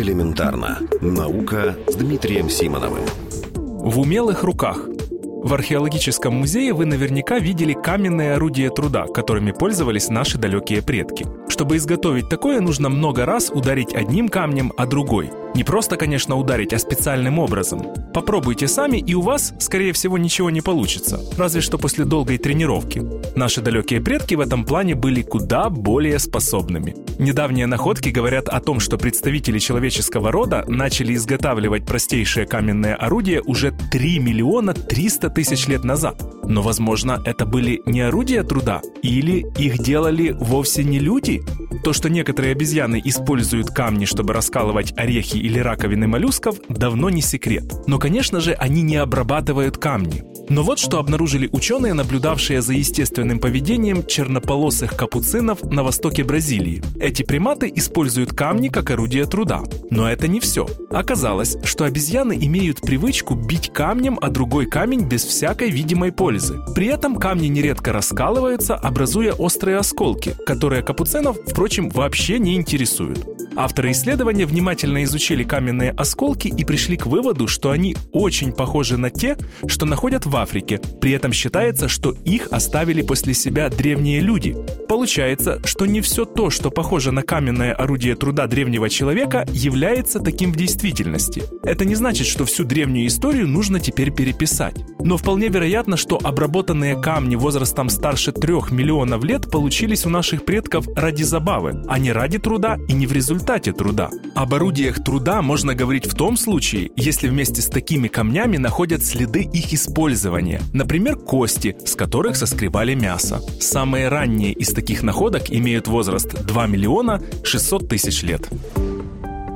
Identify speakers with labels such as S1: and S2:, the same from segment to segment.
S1: Элементарно. Наука с Дмитрием Симоновым.
S2: В умелых руках. В археологическом музее вы наверняка видели каменные орудия труда, которыми пользовались наши далекие предки. Чтобы изготовить такое, нужно много раз ударить одним камнем, а другой. Не просто, конечно, ударить, а специальным образом. Попробуйте сами, и у вас, скорее всего, ничего не получится. Разве что после долгой тренировки. Наши далекие предки в этом плане были куда более способными. Недавние находки говорят о том, что представители человеческого рода начали изготавливать простейшие каменные орудия уже 3 миллиона 300 тысяч лет назад. Но, возможно, это были не орудия труда, или их делали вовсе не люди? То, что некоторые обезьяны используют камни, чтобы раскалывать орехи или раковины моллюсков, давно не секрет. Но, конечно же, они не обрабатывают камни. Но вот что обнаружили ученые, наблюдавшие за естественным поведением чернополосых капуцинов на востоке Бразилии. Эти приматы используют камни как орудие труда. Но это не все. Оказалось, что обезьяны имеют привычку бить камнем о другой камень без всякой видимой пользы. При этом камни нередко раскалываются, образуя острые осколки, которые капуцинов, впрочем, вообще не интересуют. Авторы исследования внимательно изучили каменные осколки и пришли к выводу, что они очень похожи на те, что находят в Африке. При этом считается, что их оставили после себя древние люди. Получается, что не все то, что похоже на каменное орудие труда древнего человека, является таким в действительности. Это не значит, что всю древнюю историю нужно теперь переписать. Но вполне вероятно, что обработанные камни возрастом старше трех миллионов лет получились у наших предков ради забавы, а не ради труда и не в результате труда. Об орудиях труда можно говорить в том случае, если вместе с такими камнями находят следы их использования, например, кости, с которых соскребали мясо. Самые ранние из таких находок имеют возраст 2 миллиона 600 тысяч лет.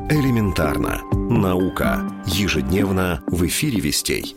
S1: Элементарно. Наука. Ежедневно в эфире «Вестей».